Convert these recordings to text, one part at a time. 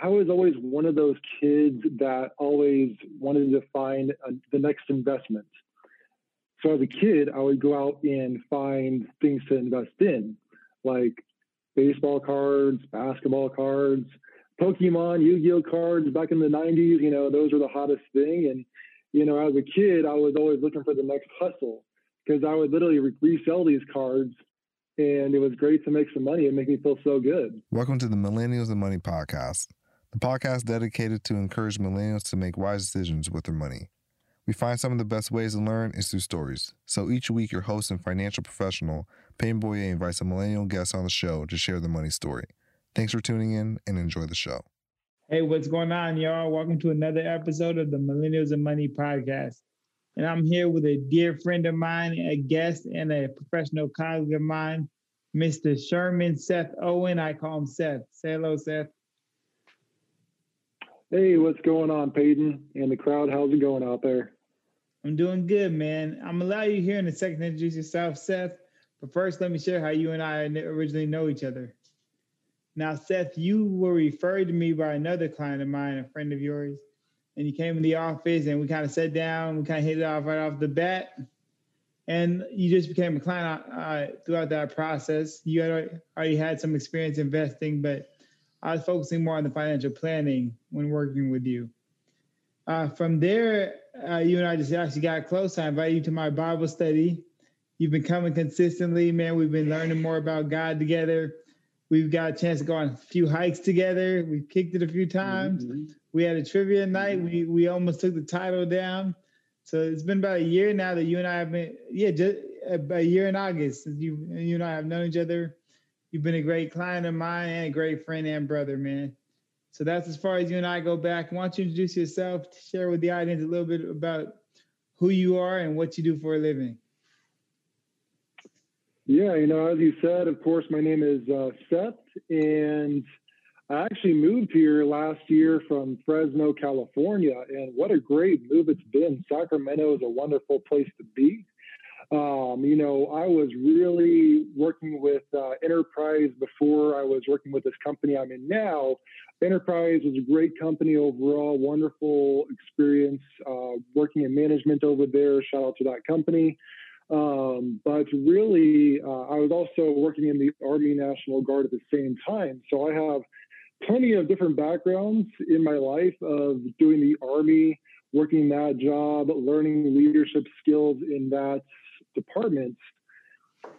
I was always one of those kids that always wanted to find a, the next investment. So as a kid, I would go out and find things to invest in, like baseball cards, basketball cards, Pokemon, Yu-Gi-Oh cards back in the 90s. You know, those were the hottest thing. And, you know, as a kid, I was always looking for the next hustle because I would literally re- resell these cards and it was great to make some money and make me feel so good. Welcome to the Millennials and Money podcast, the podcast dedicated to encourage millennials to make wise decisions with their money. We find some of the best ways to learn is through stories. So each week, your host and financial professional, Peyton Boyer, invites a millennial guest on the show to share their money story. Thanks for tuning in and enjoy the show. Hey, what's going on, y'all? Welcome to another episode of the Millennials and Money podcast. And I'm here with a dear friend of mine, a guest, and a professional colleague of mine, Mr. Sherman Seth Owen. I call him Seth. Say hello, Seth. Hey, what's going on, Peyton and the crowd? How's it going out there? I'm doing good, man. I'm gonna allow you here in a second to introduce yourself, Seth. But first, let me share how you and I originally know each other. Now, Seth, you were referred to me by another client of mine, a friend of yours, and you came in the office and we kind of sat down, we kind of hit it off right off the bat. And you just became a client uh, throughout that process. You had already had some experience investing, but I was focusing more on the financial planning when working with you. Uh, from there, uh, you and I just actually got close. I invited you to my Bible study. You've been coming consistently, man. We've been learning more about God together. We've got a chance to go on a few hikes together. We've kicked it a few times. Mm-hmm. We had a trivia night. We we almost took the title down. So it's been about a year now that you and I have been, yeah, just a year in August since you you and I have known each other. You've been a great client of mine and a great friend and brother, man. So that's as far as you and I go back. Why don't you introduce yourself, to share with the audience a little bit about who you are and what you do for a living? Yeah, you know, as you said, of course, my name is uh, Seth, and I actually moved here last year from Fresno, California, and what a great move it's been. Sacramento is a wonderful place to be. Um, you know, I was really working with uh, Enterprise before I was working with this company I'm in now. Enterprise was a great company overall, wonderful experience uh, working in management over there. Shout out to that company. Um, but really, uh, I was also working in the Army National Guard at the same time. So I have plenty of different backgrounds in my life of doing the Army, working that job, learning leadership skills in that department.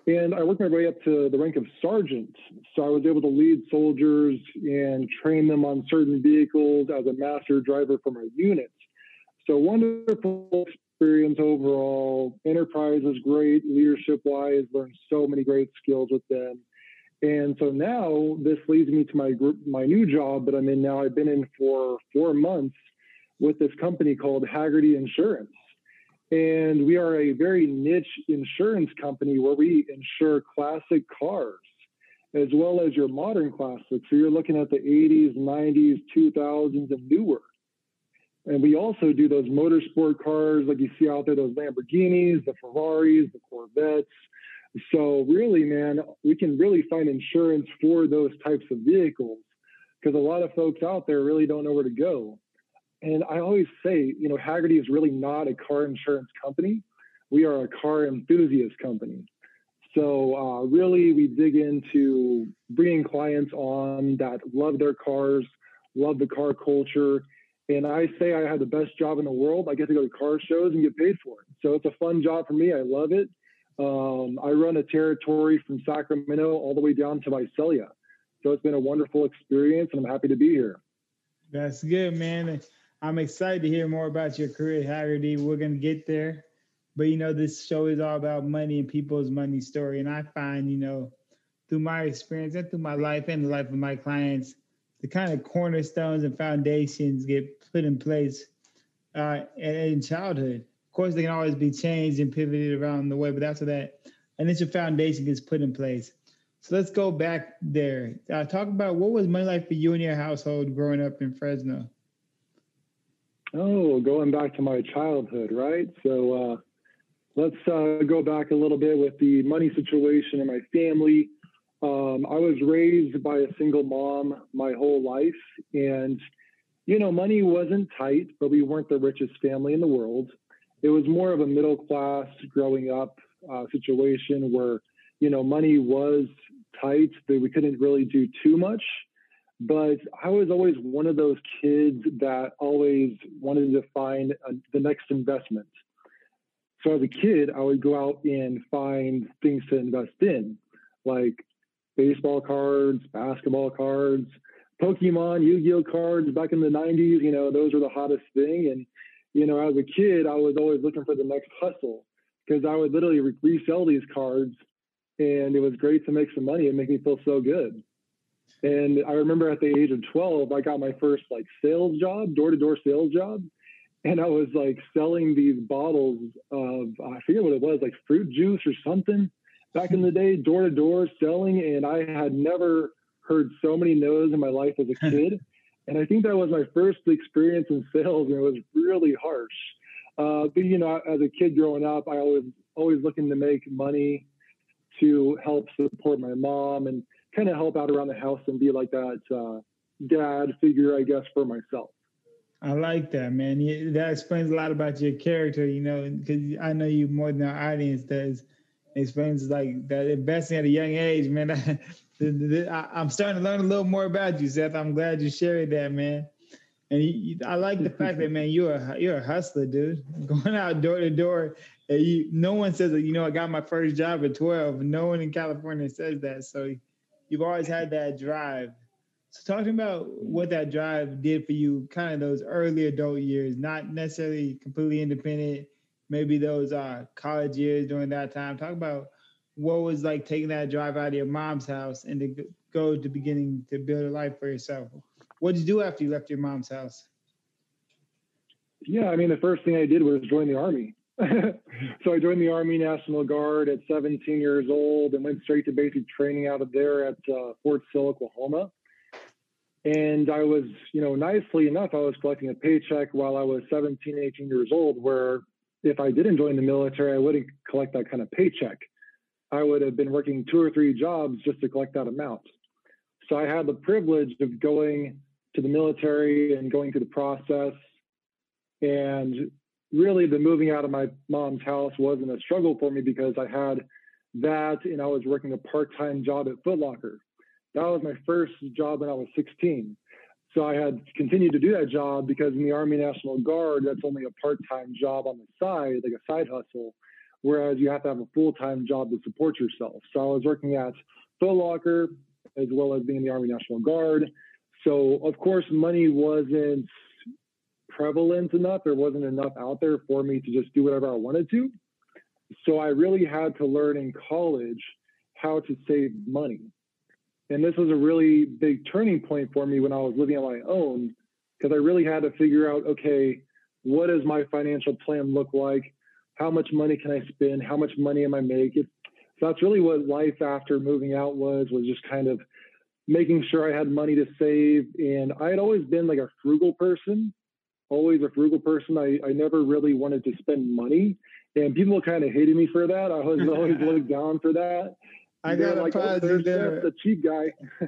And I worked my way up to the rank of sergeant. So I was able to lead soldiers and train them on certain vehicles as a master driver for my unit. So wonderful experience overall. Enterprise is great, leadership wise, learned so many great skills with them. And so now this leads me to my group, my new job that I'm in now. I've been in for four months with this company called Hagerty Insurance. And we are a very niche insurance company where we insure classic cars as well as your modern classics. So you're looking at the 80s, 90s, 2000s, and newer. And we also do those motorsport cars like you see out there, those Lamborghinis, the Ferraris, the Corvettes. So really, man, we can really find insurance for those types of vehicles because a lot of folks out there really don't know where to go. And I always say, you know, Hagerty is really not a car insurance company. We are a car enthusiast company. So uh, really, we dig into bringing clients on that love their cars, love the car culture, and I say I have the best job in the world. I get to go to car shows and get paid for it. So it's a fun job for me. I love it. Um, I run a territory from Sacramento all the way down to Visalia. So it's been a wonderful experience and I'm happy to be here. That's good, man. I'm excited to hear more about your career, Hagerty. We're going to get there. But, you know, this show is all about money and people's money story. And I find, you know, through my experience and through my life and the life of my clients, the kind of cornerstones and foundations get put in place uh, in childhood. Of course, they can always be changed and pivoted around the way, but after that initial foundation gets put in place. So let's go back there. Uh, talk about what was money like for you and your household growing up in Fresno. Oh, going back to my childhood, right? So uh, let's uh, go back a little bit with the money situation in my family. Um, I was raised by a single mom my whole life, and you know, money wasn't tight, but we weren't the richest family in the world. It was more of a middle class growing up uh, situation where you know money was tight, that we couldn't really do too much. But I was always one of those kids that always wanted to find a, the next investment. So as a kid, I would go out and find things to invest in, like baseball cards, basketball cards, Pokemon, Yu-Gi-Oh cards back in the 90s. You know, those were the hottest thing. And, you know, as a kid, I was always looking for the next hustle because I would literally re- resell these cards and it was great to make some money and make me feel so good. And I remember at the age of 12, I got my first like sales job, door to door sales job. And I was like selling these bottles of, I forget what it was, like fruit juice or something back in the day, door to door selling. And I had never heard so many no's in my life as a kid. and I think that was my first experience in sales, and it was really harsh. Uh, but you know, as a kid growing up, I always always looking to make money to help support my mom and kind of help out around the house and be like that uh, dad figure, I guess, for myself. I like that, man. That explains a lot about your character, you know, because I know you more than our audience does. It explains like that investing at a young age, man. I, am starting to learn a little more about you, Seth. I'm glad you shared that, man. And you, I like the fact that, man, you're a you're a hustler, dude. Going out door to door. You, no one says that. You know, I got my first job at 12. No one in California says that. So you've always had that drive. So talking about what that drive did for you, kind of those early adult years, not necessarily completely independent, maybe those uh, college years during that time. Talk about what was like taking that drive out of your mom's house and to go to beginning to build a life for yourself. What did you do after you left your mom's house? Yeah, I mean, the first thing I did was join the army. so I joined the Army National Guard at 17 years old and went straight to basic training out of there at uh, Fort Sill, Oklahoma. And I was, you know, nicely enough, I was collecting a paycheck while I was 17, 18 years old, where if I didn't join the military, I wouldn't collect that kind of paycheck. I would have been working two or three jobs just to collect that amount. So I had the privilege of going to the military and going through the process. And really, the moving out of my mom's house wasn't a struggle for me because I had that and I was working a part time job at Footlocker. That was my first job when I was 16. So I had continued to do that job because in the Army National Guard, that's only a part time job on the side, like a side hustle whereas you have to have a full time job to support yourself. So I was working at Foot Locker as well as being in the Army National Guard. So, of course, money wasn't prevalent enough. There wasn't enough out there for me to just do whatever I wanted to. So, I really had to learn in college how to save money. And this was a really big turning point for me when I was living on my own because I really had to figure out okay, what does my financial plan look like? how much money can I spend? How much money am I making? So that's really what life after moving out was, was just kind of making sure I had money to save. And I had always been like a frugal person, always a frugal person. I, I never really wanted to spend money. And people kind of hated me for that. I was always looked down for that. I got to like, pause oh, you there. The cheap guy.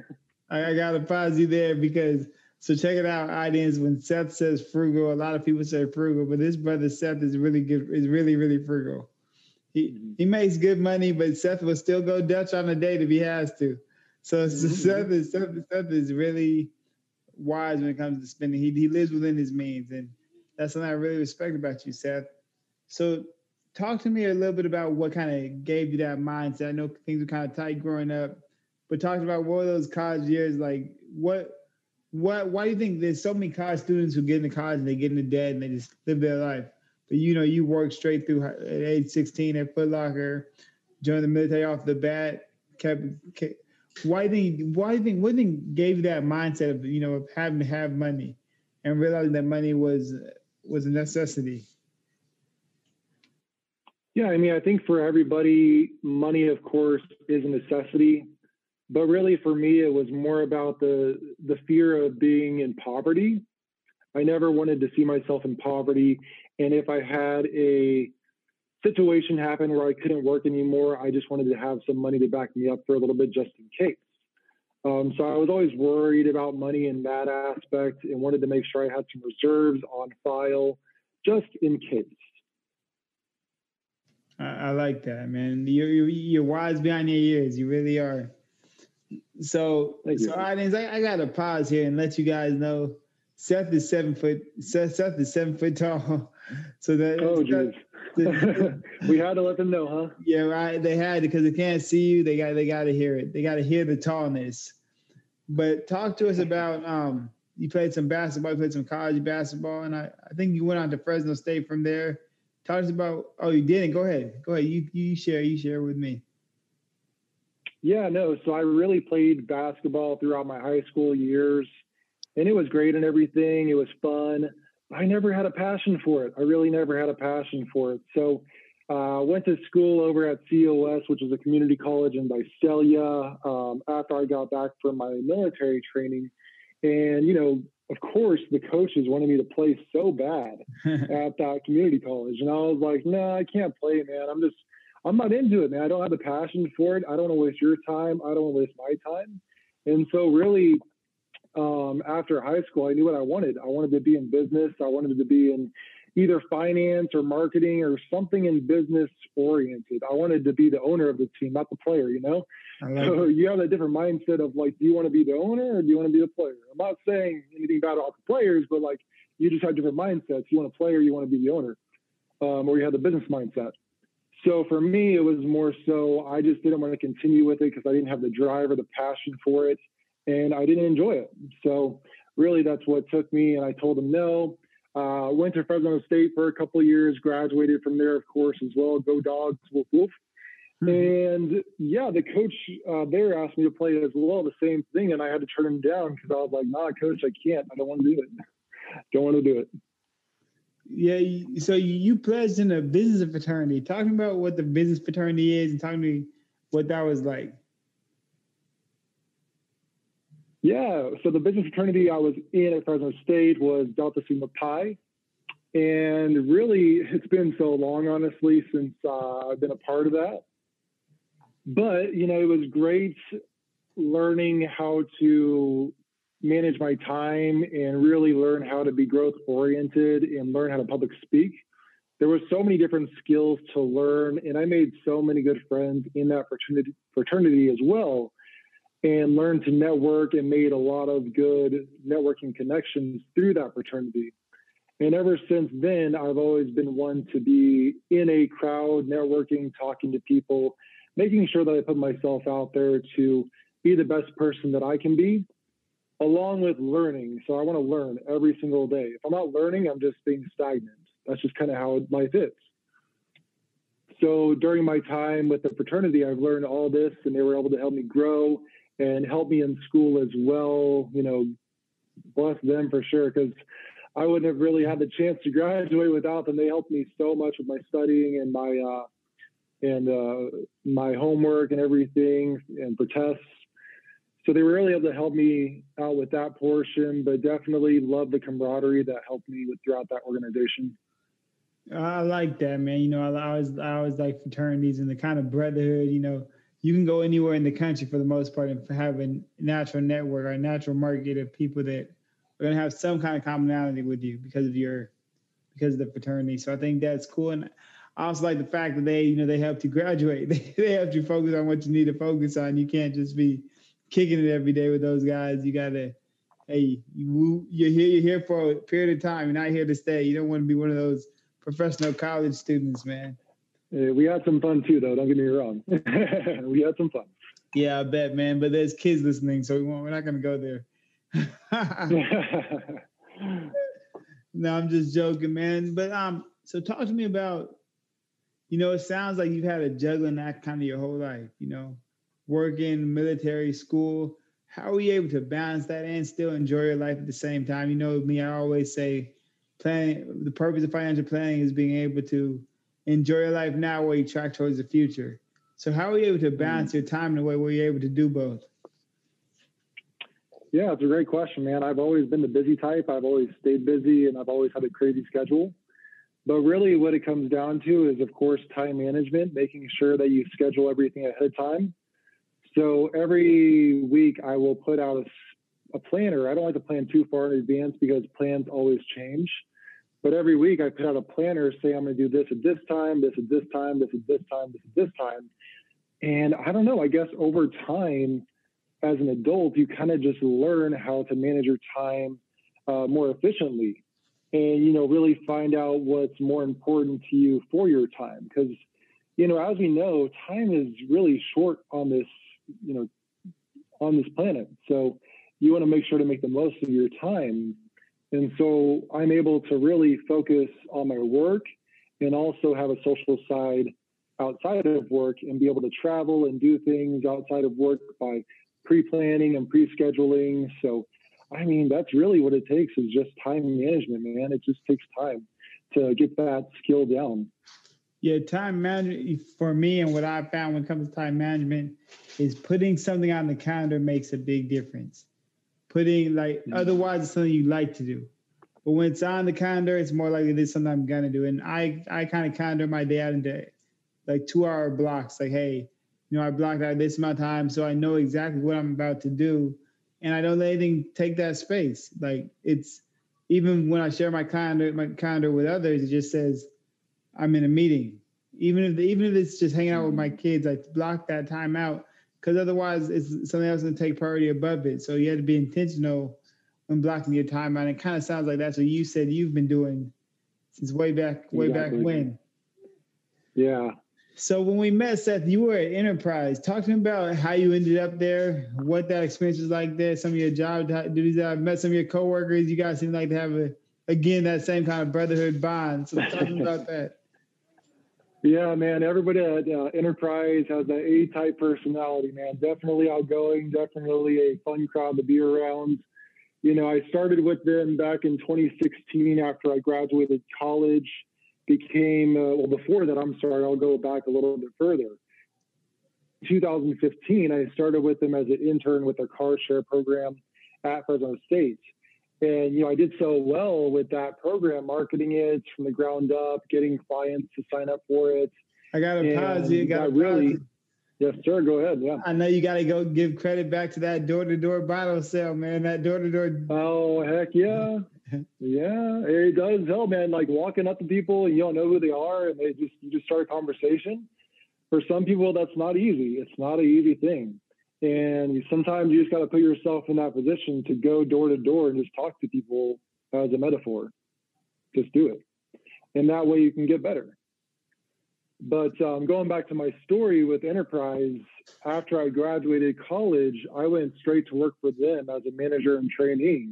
I, I got to pause you there because so check it out, audience. When Seth says frugal, a lot of people say frugal, but this brother Seth is really good. Is really really frugal. He mm-hmm. he makes good money, but Seth will still go Dutch on a date if he has to. So, mm-hmm. Seth is Seth, Seth is really wise when it comes to spending. He he lives within his means, and that's something I really respect about you, Seth. So talk to me a little bit about what kind of gave you that mindset. I know things were kind of tight growing up, but talk about what those college years like? What why why do you think there's so many college students who get into college and they get into debt and they just live their life? But you know, you work straight through at age 16 at Foot Locker, joined the military off the bat, kept, kept think what do gave that mindset of you know of having to have money and realizing that money was was a necessity? Yeah, I mean, I think for everybody, money, of course, is a necessity. But really for me it was more about the the fear of being in poverty. I never wanted to see myself in poverty. And if i had a situation happened where I couldn't work anymore. I just wanted to have some money to back me up for a little bit just in case. Um, so I was always worried about money in that aspect and wanted to make sure I had some reserves on file just in case. I, I like that, man. You're, you're, you're wise behind your ears. You really are. So, Thank so audience, I, I got to pause here and let you guys know Seth is seven foot. Seth, Seth is seven foot tall. So that oh, geez. we had to let them know, huh? Yeah, right. They had to because they can't see you. They got they got to hear it. They got to hear the tallness. But talk to us about um, you played some basketball, you played some college basketball, and I, I think you went on to Fresno State from there. Talk to us about. Oh, you didn't. Go ahead. Go ahead. You you share. You share with me. Yeah, no. So I really played basketball throughout my high school years, and it was great and everything. It was fun. I never had a passion for it. I really never had a passion for it. So uh, went to school over at COS, which is a community college in Visalia, um, after I got back from my military training. And, you know, of course, the coaches wanted me to play so bad at that community college. And I was like, no, nah, I can't play, man. I'm just, I'm not into it, man. I don't have a passion for it. I don't want to waste your time. I don't want to waste my time. And so, really, um, after high school, I knew what I wanted. I wanted to be in business. I wanted to be in either finance or marketing or something in business oriented. I wanted to be the owner of the team, not the player, you know? So it. you have a different mindset of like, do you want to be the owner or do you want to be the player? I'm not saying anything bad about the players, but like you just have different mindsets. You want to play or you want to be the owner, um, or you have the business mindset. So for me, it was more so I just didn't want to continue with it because I didn't have the drive or the passion for it and I didn't enjoy it. So really, that's what took me. And I told them no. Uh, went to Fresno State for a couple of years, graduated from there, of course, as well. Go Dogs, woof woof. Mm-hmm. And yeah, the coach uh, there asked me to play as well, the same thing, and I had to turn him down because I was like, "Nah, coach, I can't. I don't want to do it. don't want to do it." Yeah, so you pledged in a business fraternity. Talking about what the business fraternity is, and talking to me what that was like. Yeah, so the business fraternity I was in at Fresno State was Delta Sigma Pi. And really, it's been so long, honestly, since uh, I've been a part of that. But, you know, it was great learning how to manage my time and really learn how to be growth oriented and learn how to public speak. There were so many different skills to learn, and I made so many good friends in that fraternity, fraternity as well and learned to network and made a lot of good networking connections through that fraternity. And ever since then, I've always been one to be in a crowd, networking, talking to people, making sure that I put myself out there to be the best person that I can be, along with learning. So I want to learn every single day. If I'm not learning, I'm just being stagnant. That's just kind of how life is. So during my time with the fraternity, I've learned all this, and they were able to help me grow and help me in school as well. You know, bless them for sure because I wouldn't have really had the chance to graduate without them. They helped me so much with my studying and my uh, and uh, my homework and everything, and for tests. So they were really able to help me out with that portion, but definitely love the camaraderie that helped me with throughout that organization. I like that, man. You know, I always I always like fraternities and the kind of brotherhood. You know, you can go anywhere in the country for the most part and have a natural network or a natural market of people that are going to have some kind of commonality with you because of your because of the fraternity. So I think that's cool. And I also like the fact that they, you know, they helped you graduate. They, they helped you focus on what you need to focus on. You can't just be kicking it every day with those guys. You gotta, hey, you you're here, you're here for a period of time. You're not here to stay. You don't want to be one of those professional college students, man. We had some fun too, though. Don't get me wrong. we had some fun. Yeah, I bet, man. But there's kids listening, so we won't, we're not going to go there. no, I'm just joking, man. But um, so talk to me about, you know, it sounds like you've had a juggling act kind of your whole life. You know, working, military, school. How are you able to balance that and still enjoy your life at the same time? You know, me, I always say, planning. The purpose of financial planning is being able to enjoy your life now while you track towards the future. So how are you able to balance mm-hmm. your time in a way where you're able to do both? Yeah, it's a great question, man. I've always been the busy type. I've always stayed busy and I've always had a crazy schedule. But really, what it comes down to is, of course, time management, making sure that you schedule everything ahead of time. So every week, I will put out a, a planner. I don't like to plan too far in advance because plans always change. But every week, I put out a planner, say I'm going to do this at this time, this at this time, this at this time, this at this time. And I don't know, I guess over time, as an adult, you kind of just learn how to manage your time uh, more efficiently and you know really find out what's more important to you for your time. Because you know as we know time is really short on this you know on this planet. So you want to make sure to make the most of your time and so i'm able to really focus on my work and also have a social side outside of work and be able to travel and do things outside of work by pre-planning and pre-scheduling so I mean, that's really what it takes is just time management, man. It just takes time to get that skill down. Yeah, time management for me and what I found when it comes to time management is putting something on the calendar makes a big difference. Putting like mm-hmm. otherwise it's something you like to do. But when it's on the calendar, it's more likely this is something I'm gonna do. And I I kind of calendar my day out into like two hour blocks. Like, hey, you know, I blocked out this amount of time so I know exactly what I'm about to do and I don't let anything take that space. Like it's even when I share my calendar, my calendar with others, it just says I'm in a meeting. Even if the, even if it's just hanging out with my mm-hmm. kids, I block that time out because otherwise it's something else going to take priority above it. So you have to be intentional when blocking your time out. It kind of sounds like that's what you said you've been doing since way back, way exactly. back when. Yeah, so when we met, Seth, you were at Enterprise. Talk to me about how you ended up there, what that experience was like there, some of your job duties. I met some of your coworkers. You guys seem like to have a again that same kind of brotherhood bond. So talk to me about that. Yeah, man. Everybody at uh, Enterprise has an A-type personality, man. Definitely outgoing. Definitely a fun crowd to be around. You know, I started with them back in 2016 after I graduated college became, uh, well, before that, I'm sorry, I'll go back a little bit further. 2015, I started with them as an intern with their car share program at Fresno State. And, you know, I did so well with that program, marketing it from the ground up, getting clients to sign up for it. I got to pause you. Got to really, Yes, sir. Go ahead. Yeah. I know you got to go give credit back to that door to door bottle sale, man. That door to door. Oh, heck yeah yeah, it does help, man. Like walking up to people and you don't know who they are, and they just you just start a conversation. For some people, that's not easy. It's not an easy thing, and sometimes you just got to put yourself in that position to go door to door and just talk to people as a metaphor. Just do it, and that way you can get better. But um, going back to my story with Enterprise, after I graduated college, I went straight to work for them as a manager and trainee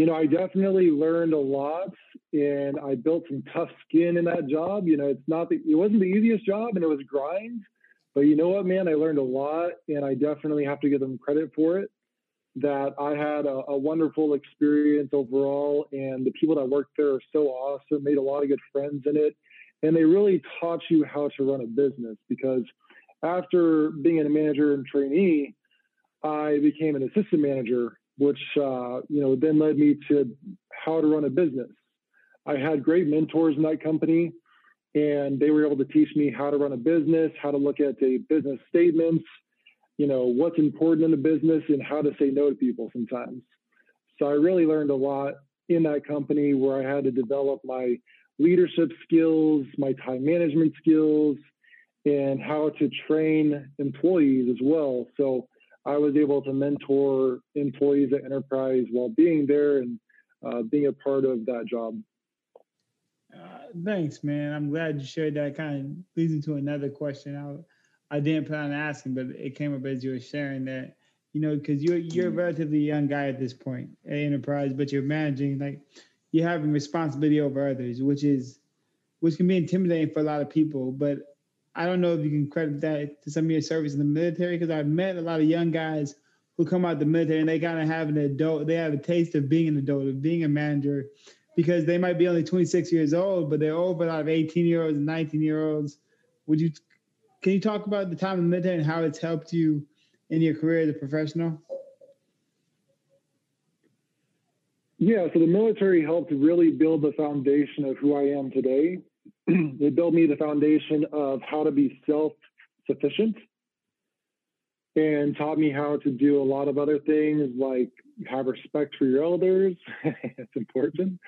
you know, I definitely learned a lot and I built some tough skin in that job. You know, it's not the, it wasn't the easiest job and it was grind, but you know what, man, I learned a lot and I definitely have to give them credit for it. That I had a, a wonderful experience overall, and the people that worked there are so awesome. Made a lot of good friends in it, and they really taught you how to run a business. Because after being a manager and trainee, I became an assistant manager which uh, you know then led me to how to run a business. I had great mentors in that company, and they were able to teach me how to run a business, how to look at the business statements, you know what's important in the business, and how to say no to people sometimes. So I really learned a lot in that company where I had to develop my leadership skills, my time management skills, and how to train employees as well. So I was able to mentor employees at Enterprise while being there and uh, being a part of that job. Uh, thanks, man. I'm glad you shared that. Kind of leads into another question. I, I didn't plan on asking, but it came up as you were sharing that. You know, because you're you're a relatively young guy at this point at Enterprise, but you're managing like you're having responsibility over others, which is which can be intimidating for a lot of people. But I don't know if you can credit that to some of your service in the military because I've met a lot of young guys who come out the military and they kind of have an adult, they have a taste of being an adult, of being a manager, because they might be only 26 years old, but they're over a lot of 18 year olds and 19 year olds. Would you, can you talk about the time in the military and how it's helped you in your career as a professional? Yeah, so the military helped really build the foundation of who I am today. it built me the foundation of how to be self sufficient and taught me how to do a lot of other things like have respect for your elders. it's important.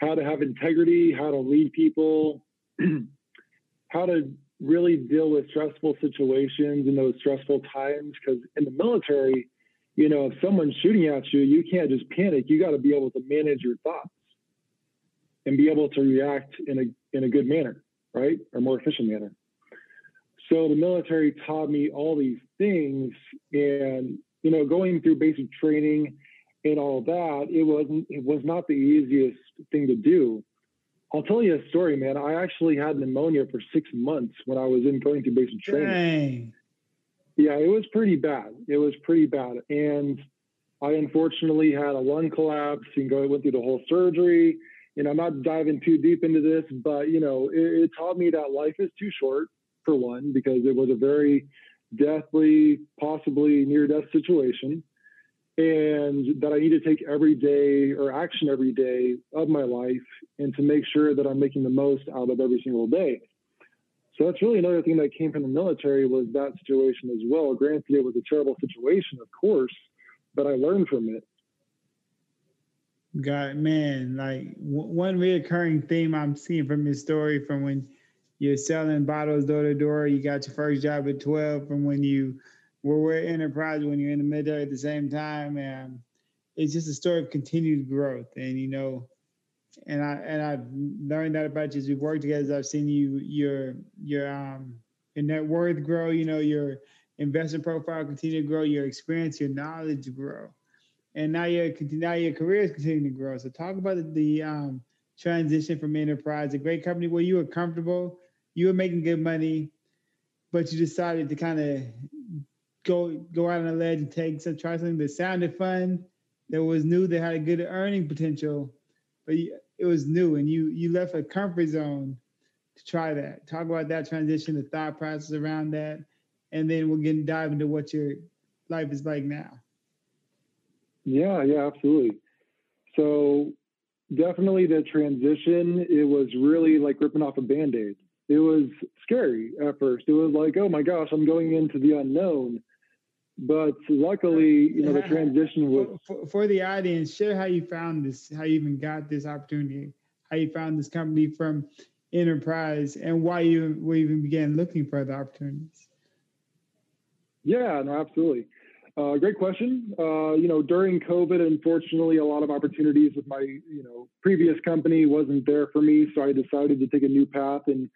How to have integrity, how to lead people, how to really deal with stressful situations in those stressful times. Because in the military, you know, if someone's shooting at you, you can't just panic. You got to be able to manage your thoughts and be able to react in a in a good manner, right, or more efficient manner. So the military taught me all these things, and you know, going through basic training and all that, it wasn't it was not the easiest thing to do. I'll tell you a story, man. I actually had pneumonia for six months when I was in going through basic training. Dang. Yeah, it was pretty bad. It was pretty bad. And I unfortunately had a lung collapse and go went through the whole surgery. And I'm not diving too deep into this, but you know, it, it taught me that life is too short for one, because it was a very deathly, possibly near death situation. And that I need to take every day or action every day of my life and to make sure that I'm making the most out of every single day. So that's really another thing that came from the military was that situation as well. Granted, it was a terrible situation, of course, but I learned from it. God, man, like w- one reoccurring theme I'm seeing from your story from when you're selling bottles door to door, you got your first job at 12, from when you were with Enterprise when you're in the military at the same time, and it's just a story of continued growth. And you know, and I and I've learned that about you as we've worked together. I've seen you your your um your net worth grow. You know your investment profile continue to grow. Your experience, your knowledge grow, and now your now your career is continuing to grow. So talk about the, the um, transition from enterprise, a great company where you were comfortable, you were making good money, but you decided to kind of go go out on a ledge and take some try something that sounded fun, that was new, that had a good earning potential, but you, it was new and you you left a comfort zone to try that. Talk about that transition, the thought process around that, and then we'll get dive into what your life is like now. Yeah, yeah, absolutely. So definitely the transition, it was really like ripping off a band-aid. It was scary at first. It was like, oh my gosh, I'm going into the unknown. But luckily, you know, the transition was for, for, the audience. Share how you found this, how you even got this opportunity, how you found this company from enterprise, and why you even began looking for the opportunities. Yeah, no, absolutely. Uh, great question. Uh, you know, during COVID, unfortunately, a lot of opportunities with my, you know, previous company wasn't there for me. So I decided to take a new path and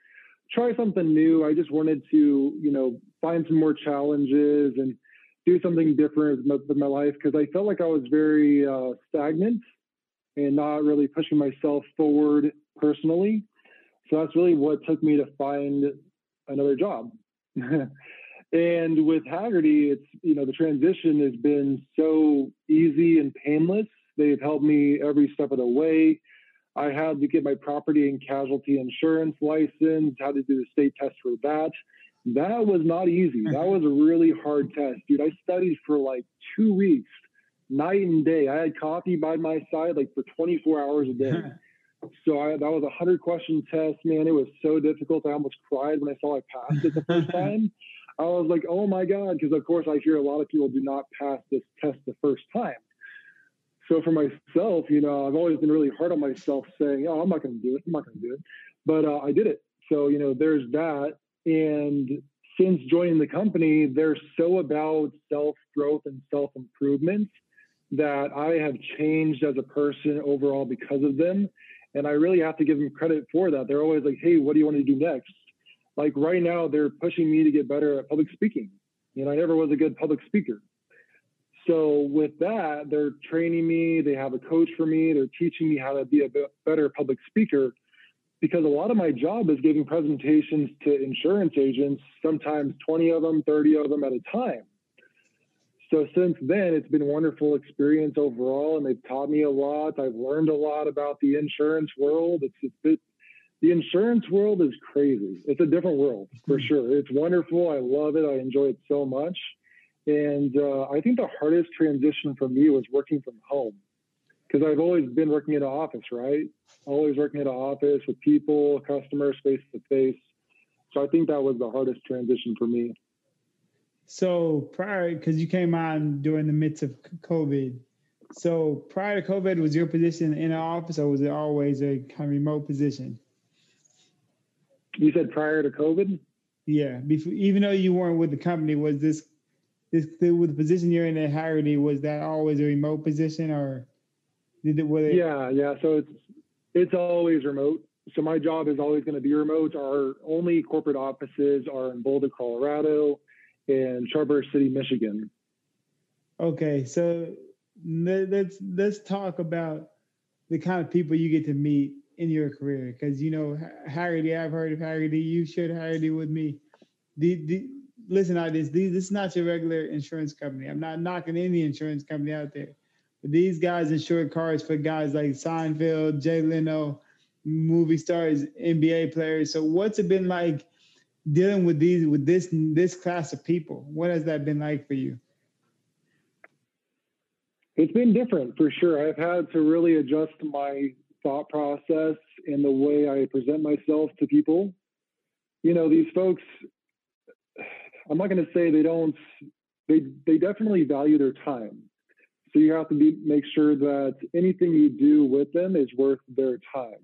try something new. I just wanted to, you know, find some more challenges and do something different with my life because I felt like I was very uh, stagnant and not really pushing myself forward personally. So that's really what took me to find another job. and with Hagerty, it's you know the transition has been so easy and painless. They've helped me every step of the way. I had to get my property and casualty insurance license, had to do the state test for that. That was not easy. That mm-hmm. was a really hard test, dude. I studied for like two weeks, night and day. I had coffee by my side like for 24 hours a day. so I, that was a hundred question test, man. It was so difficult. I almost cried when I saw I passed it the first time. I was like, oh my God, because of course I hear a lot of people do not pass this test the first time. So for myself, you know, I've always been really hard on myself saying, oh, I'm not going to do it. I'm not going to do it. But uh, I did it. So, you know, there's that. And since joining the company, they're so about self growth and self improvement that I have changed as a person overall because of them. And I really have to give them credit for that. They're always like, hey, what do you want to do next? Like right now, they're pushing me to get better at public speaking. You know, I never was a good public speaker. So with that, they're training me. They have a coach for me. They're teaching me how to be a better public speaker because a lot of my job is giving presentations to insurance agents, sometimes 20 of them, 30 of them at a time. So since then, it's been a wonderful experience overall, and they've taught me a lot. I've learned a lot about the insurance world. It's, the insurance world is crazy. It's a different world for mm-hmm. sure. It's wonderful. I love it. I enjoy it so much. And uh, I think the hardest transition for me was working from home because I've always been working in an office, right? Always working in an office with people, customers, face to face. So I think that was the hardest transition for me. So prior, because you came on during the midst of COVID, so prior to COVID, was your position in an office or was it always a kind of remote position? You said prior to COVID? Yeah, before, even though you weren't with the company, was this this the, with the position you're in at Hagerty? Was that always a remote position, or did it? Was it yeah, yeah. So it's it's always remote. So my job is always going to be remote. Our only corporate offices are in Boulder, Colorado, and Traverse City, Michigan. Okay, so let's let's talk about the kind of people you get to meet in your career because you know Hagerty, I've heard of Hagerty. You shared Hagerty with me. The, the, listen, I this this is not your regular insurance company. I'm not knocking any insurance company out there, but these guys insure cars for guys like Seinfeld, Jay Leno, movie stars, NBA players. So what's it been like dealing with these with this this class of people? What has that been like for you? It's been different for sure. I've had to really adjust my thought process and the way I present myself to people. You know, these folks, I'm not going to say they don't, they, they definitely value their time. So you have to be, make sure that anything you do with them is worth their time.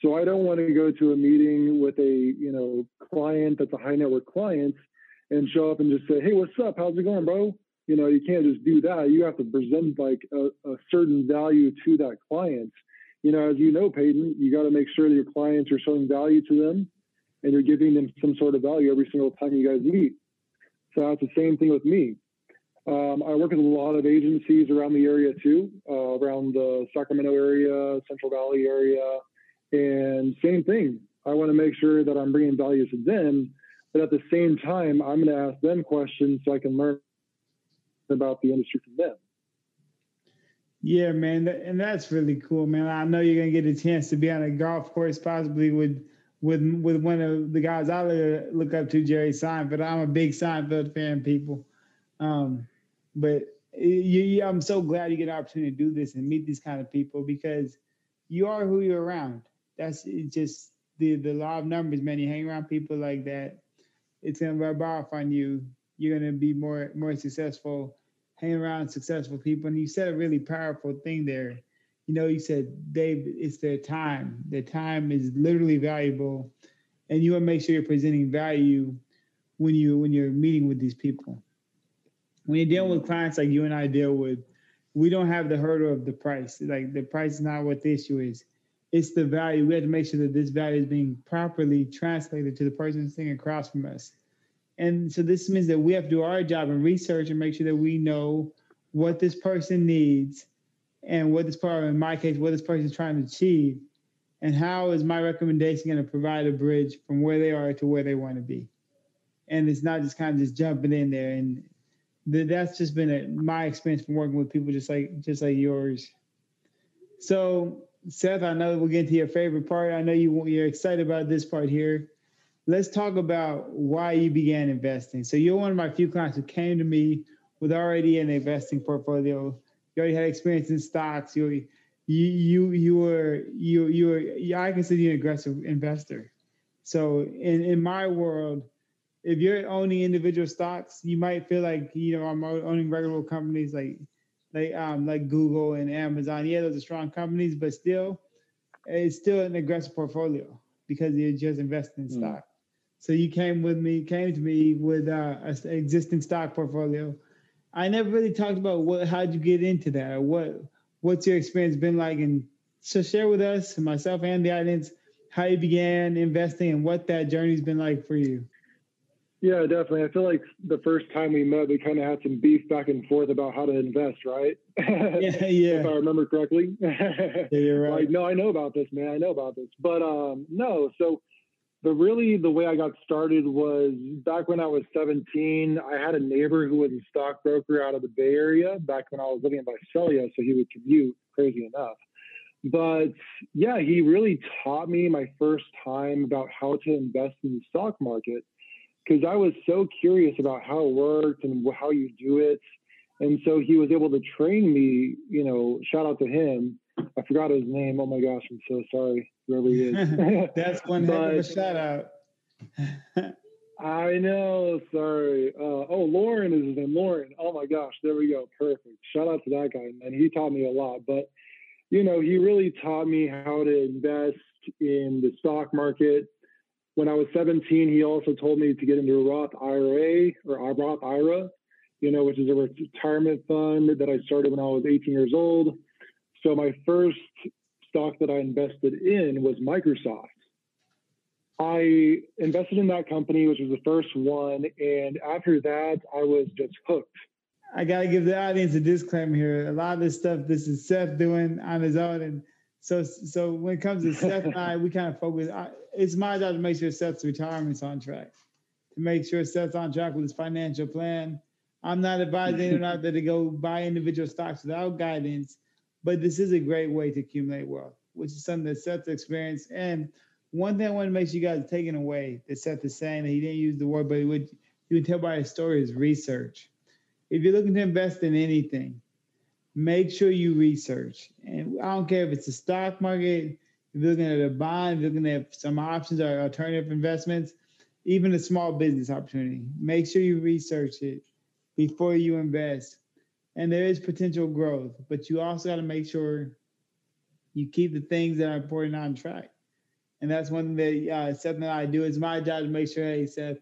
So I don't want to go to a meeting with a, you know, client that's a high net worth client and show up and just say, Hey, what's up? How's it going, bro? You know, you can't just do that. You have to present like a, a certain value to that client you know, as you know, Peyton, you got to make sure that your clients are showing value to them and you're giving them some sort of value every single time you guys meet. So that's the same thing with me. Um, I work with a lot of agencies around the area too, uh, around the Sacramento area, Central Valley area, and same thing. I want to make sure that I'm bringing value to them, but at the same time, I'm going to ask them questions so I can learn about the industry from them. Yeah, man, and that's really cool, man. I know you're gonna get a chance to be on a golf course, possibly with with with one of the guys I look up to, Jerry Seinfeld. I'm a big Seinfeld fan, people. Um, but you, I'm so glad you get an opportunity to do this and meet these kind of people because you are who you're around. That's just the the law of numbers, man. You hang around people like that, it's gonna rub off on you. You're gonna be more more successful hang around successful people. And you said a really powerful thing there. You know, you said, Dave, it's their time. Their time is literally valuable. And you want to make sure you're presenting value when you when you're meeting with these people. When you're dealing with mm-hmm. clients like you and I deal with, we don't have the hurdle of the price. Like the price is not what the issue is. It's the value. We have to make sure that this value is being properly translated to the person sitting across from us. And so this means that we have to do our job and research and make sure that we know what this person needs and what this part, in my case, what this person is trying to achieve, and how is my recommendation going to provide a bridge from where they are to where they want to be. And it's not just kind of just jumping in there. And that's just been a, my experience from working with people just like just like yours. So Seth, I know we'll get to your favorite part. I know you you're excited about this part here let's talk about why you began investing. So you're one of my few clients who came to me with already an investing portfolio. You already had experience in stocks. You you you you were you you were I consider you an aggressive investor. So in in my world, if you're owning individual stocks, you might feel like you know I'm owning regular companies like like um like Google and Amazon. Yeah, those are strong companies, but still, it's still an aggressive portfolio because you're just investing in mm. stock. So you came with me, came to me with uh, an existing stock portfolio. I never really talked about what how'd you get into that? or What what's your experience been like? And so share with us, myself and the audience, how you began investing and what that journey's been like for you. Yeah, definitely. I feel like the first time we met, we kind of had some beef back and forth about how to invest, right? Yeah, yeah. if I remember correctly. yeah, you're right. Like, no, I know about this, man. I know about this. But um, no, so but really the way I got started was back when I was 17, I had a neighbor who was a stockbroker out of the Bay Area back when I was living in Visalia, so he would commute, crazy enough. But yeah, he really taught me my first time about how to invest in the stock market because I was so curious about how it worked and how you do it. And so he was able to train me, you know, shout out to him. I forgot his name. Oh my gosh, I'm so sorry, whoever he is. That's one heck of a shout out. I know, sorry. Uh, oh, Lauren is his name. Lauren. Oh my gosh, there we go. Perfect. Shout out to that guy, man. He taught me a lot. But, you know, he really taught me how to invest in the stock market. When I was 17, he also told me to get into a Roth IRA or a Roth IRA you know, which is a retirement fund that I started when I was 18 years old. So my first stock that I invested in was Microsoft. I invested in that company, which was the first one, and after that, I was just hooked. I gotta give the audience a disclaimer here. A lot of this stuff, this is Seth doing on his own, and so so when it comes to Seth and I, we kind of focus. It's my job to make sure Seth's retirement's on track, to make sure Seth's on track with his financial plan, I'm not advising anyone out there to go buy individual stocks without guidance, but this is a great way to accumulate wealth, which is something that Seth experienced. And one thing I want to make sure you guys taking away that Seth is saying that he didn't use the word, but he would you can tell by his story is research. If you're looking to invest in anything, make sure you research. And I don't care if it's the stock market, if you're looking at a bond, you're looking at some options or alternative investments, even a small business opportunity. Make sure you research it before you invest. And there is potential growth, but you also got to make sure you keep the things that are important on track. And that's one thing that uh, Seth and I do. It's my job to make sure, hey, Seth,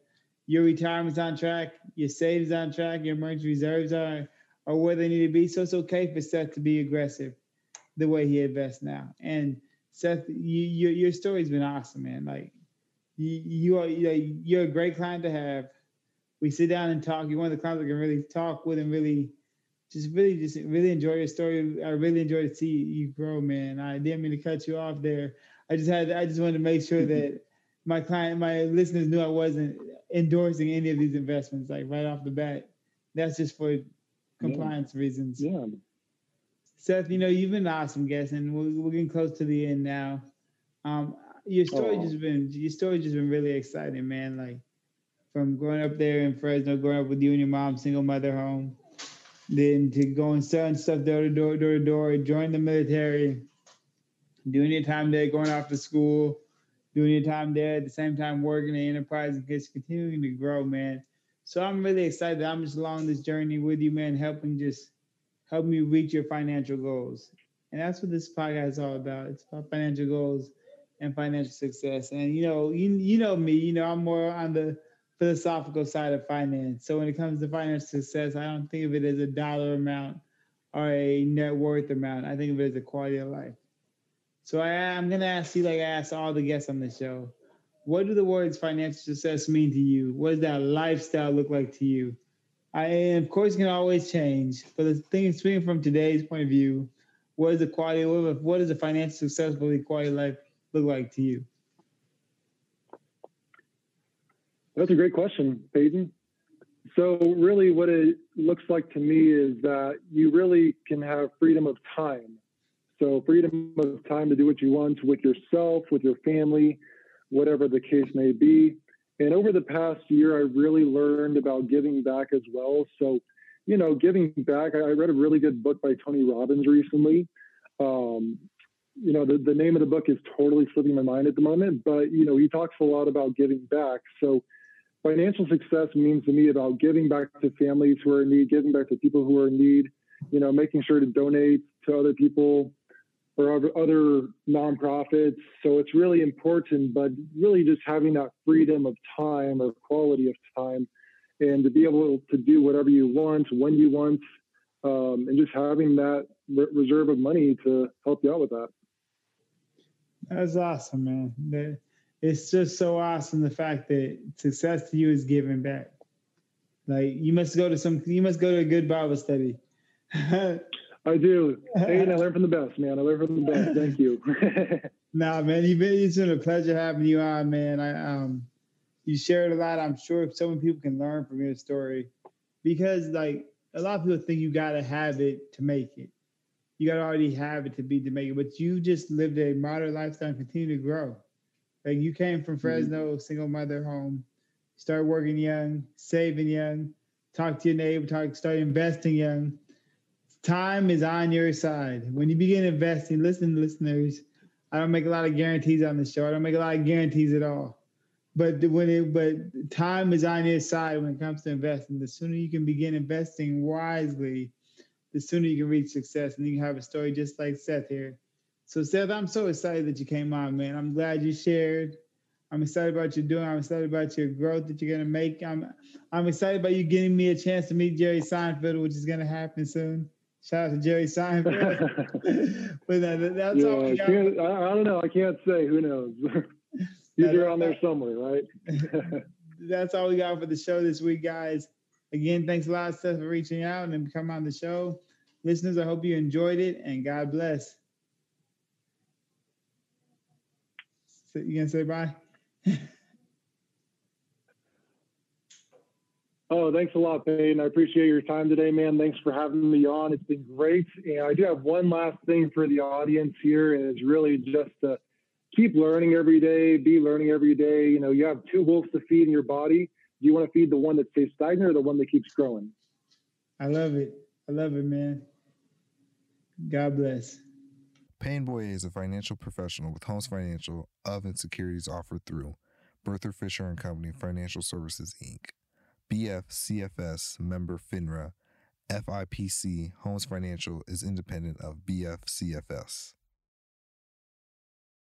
your retirement's on track, your savings on track, your emergency reserves are, are where they need to be. So it's okay for Seth to be aggressive the way he invests now. And Seth, you, you, your story's been awesome, man. Like you, you are you're a great client to have we sit down and talk. You're one of the clients I can really talk with and really, just really, just really enjoy your story. I really enjoy to see you grow, man. I didn't mean to cut you off there. I just had, I just wanted to make sure that my client, my listeners knew I wasn't endorsing any of these investments, like right off the bat. That's just for compliance yeah. reasons. Yeah. Seth, you know, you've been an awesome guest, and we're, we're getting close to the end now. Um, your story oh. just been your story just been really exciting, man. Like from growing up there in Fresno, growing up with you and your mom, single mother home, then to going selling stuff door to door, door to door, join the military, doing your time there, going off to school, doing your time there at the same time working in enterprise and just continuing to grow, man. So I'm really excited. I'm just along this journey with you, man, helping just help you reach your financial goals. And that's what this podcast is all about. It's about financial goals and financial success. And you know, you you know me, you know, I'm more on the philosophical side of finance. So when it comes to financial success, I don't think of it as a dollar amount or a net worth amount. I think of it as a quality of life. So I, am going to ask you, like I ask all the guests on the show, what do the words financial success mean to you? What does that lifestyle look like to you? I, of course, can always change. But the thing is, speaking from today's point of view, what is the quality? What does a financial successful quality life look like to you? That's a great question, Peyton. So, really, what it looks like to me is that you really can have freedom of time. So, freedom of time to do what you want with yourself, with your family, whatever the case may be. And over the past year, I really learned about giving back as well. So, you know, giving back, I read a really good book by Tony Robbins recently. Um, you know, the, the name of the book is totally slipping my mind at the moment, but, you know, he talks a lot about giving back. So, financial success means to me about giving back to families who are in need, giving back to people who are in need, you know, making sure to donate to other people or other nonprofits. So it's really important, but really just having that freedom of time or quality of time and to be able to do whatever you want, when you want, um, and just having that re- reserve of money to help you out with that. That's awesome, man it's just so awesome the fact that success to you is giving back. Like you must go to some, you must go to a good Bible study. I do. Hey, I learn from the best, man. I learn from the best. Thank you. nah, man, you've been. It's been a pleasure having you on, man. I um, you shared a lot. I'm sure so many people can learn from your story, because like a lot of people think you gotta have it to make it. You gotta already have it to be to make it, but you just lived a modern lifestyle and continue to grow. Like you came from mm-hmm. Fresno, mm-hmm. single mother home, started working young, saving young, talk to your neighbor, talk, start investing young. Time is on your side. When you begin investing, listen, listeners, I don't make a lot of guarantees on the show. I don't make a lot of guarantees at all. But when it, but time is on your side when it comes to investing. The sooner you can begin investing wisely, the sooner you can reach success, and you can have a story just like Seth here. So Seth, I'm so excited that you came on, man. I'm glad you shared. I'm excited about you doing. I'm excited about your growth that you're gonna make. I'm I'm excited about you getting me a chance to meet Jerry Seinfeld, which is gonna happen soon. Shout out to Jerry Seinfeld. but uh, that, that's yeah, all I, can't, I, I don't know. I can't say. Who knows? He's around there somewhere, right? that's all we got for the show this week, guys. Again, thanks a lot, Seth, for reaching out and coming on the show. Listeners, I hope you enjoyed it and God bless. So you gonna say bye? Oh, thanks a lot, Peyton. I appreciate your time today, man. Thanks for having me on. It's been great. And I do have one last thing for the audience here, and it's really just to keep learning every day, be learning every day. You know, you have two wolves to feed in your body. Do you want to feed the one that stays stagnant or the one that keeps growing? I love it. I love it, man. God bless. Payne is a financial professional with Homes Financial of and securities offered through Berthel Fisher and Company Financial Services Inc. BFCFS member FINRA. SIPC Homes Financial is independent of BFCFS.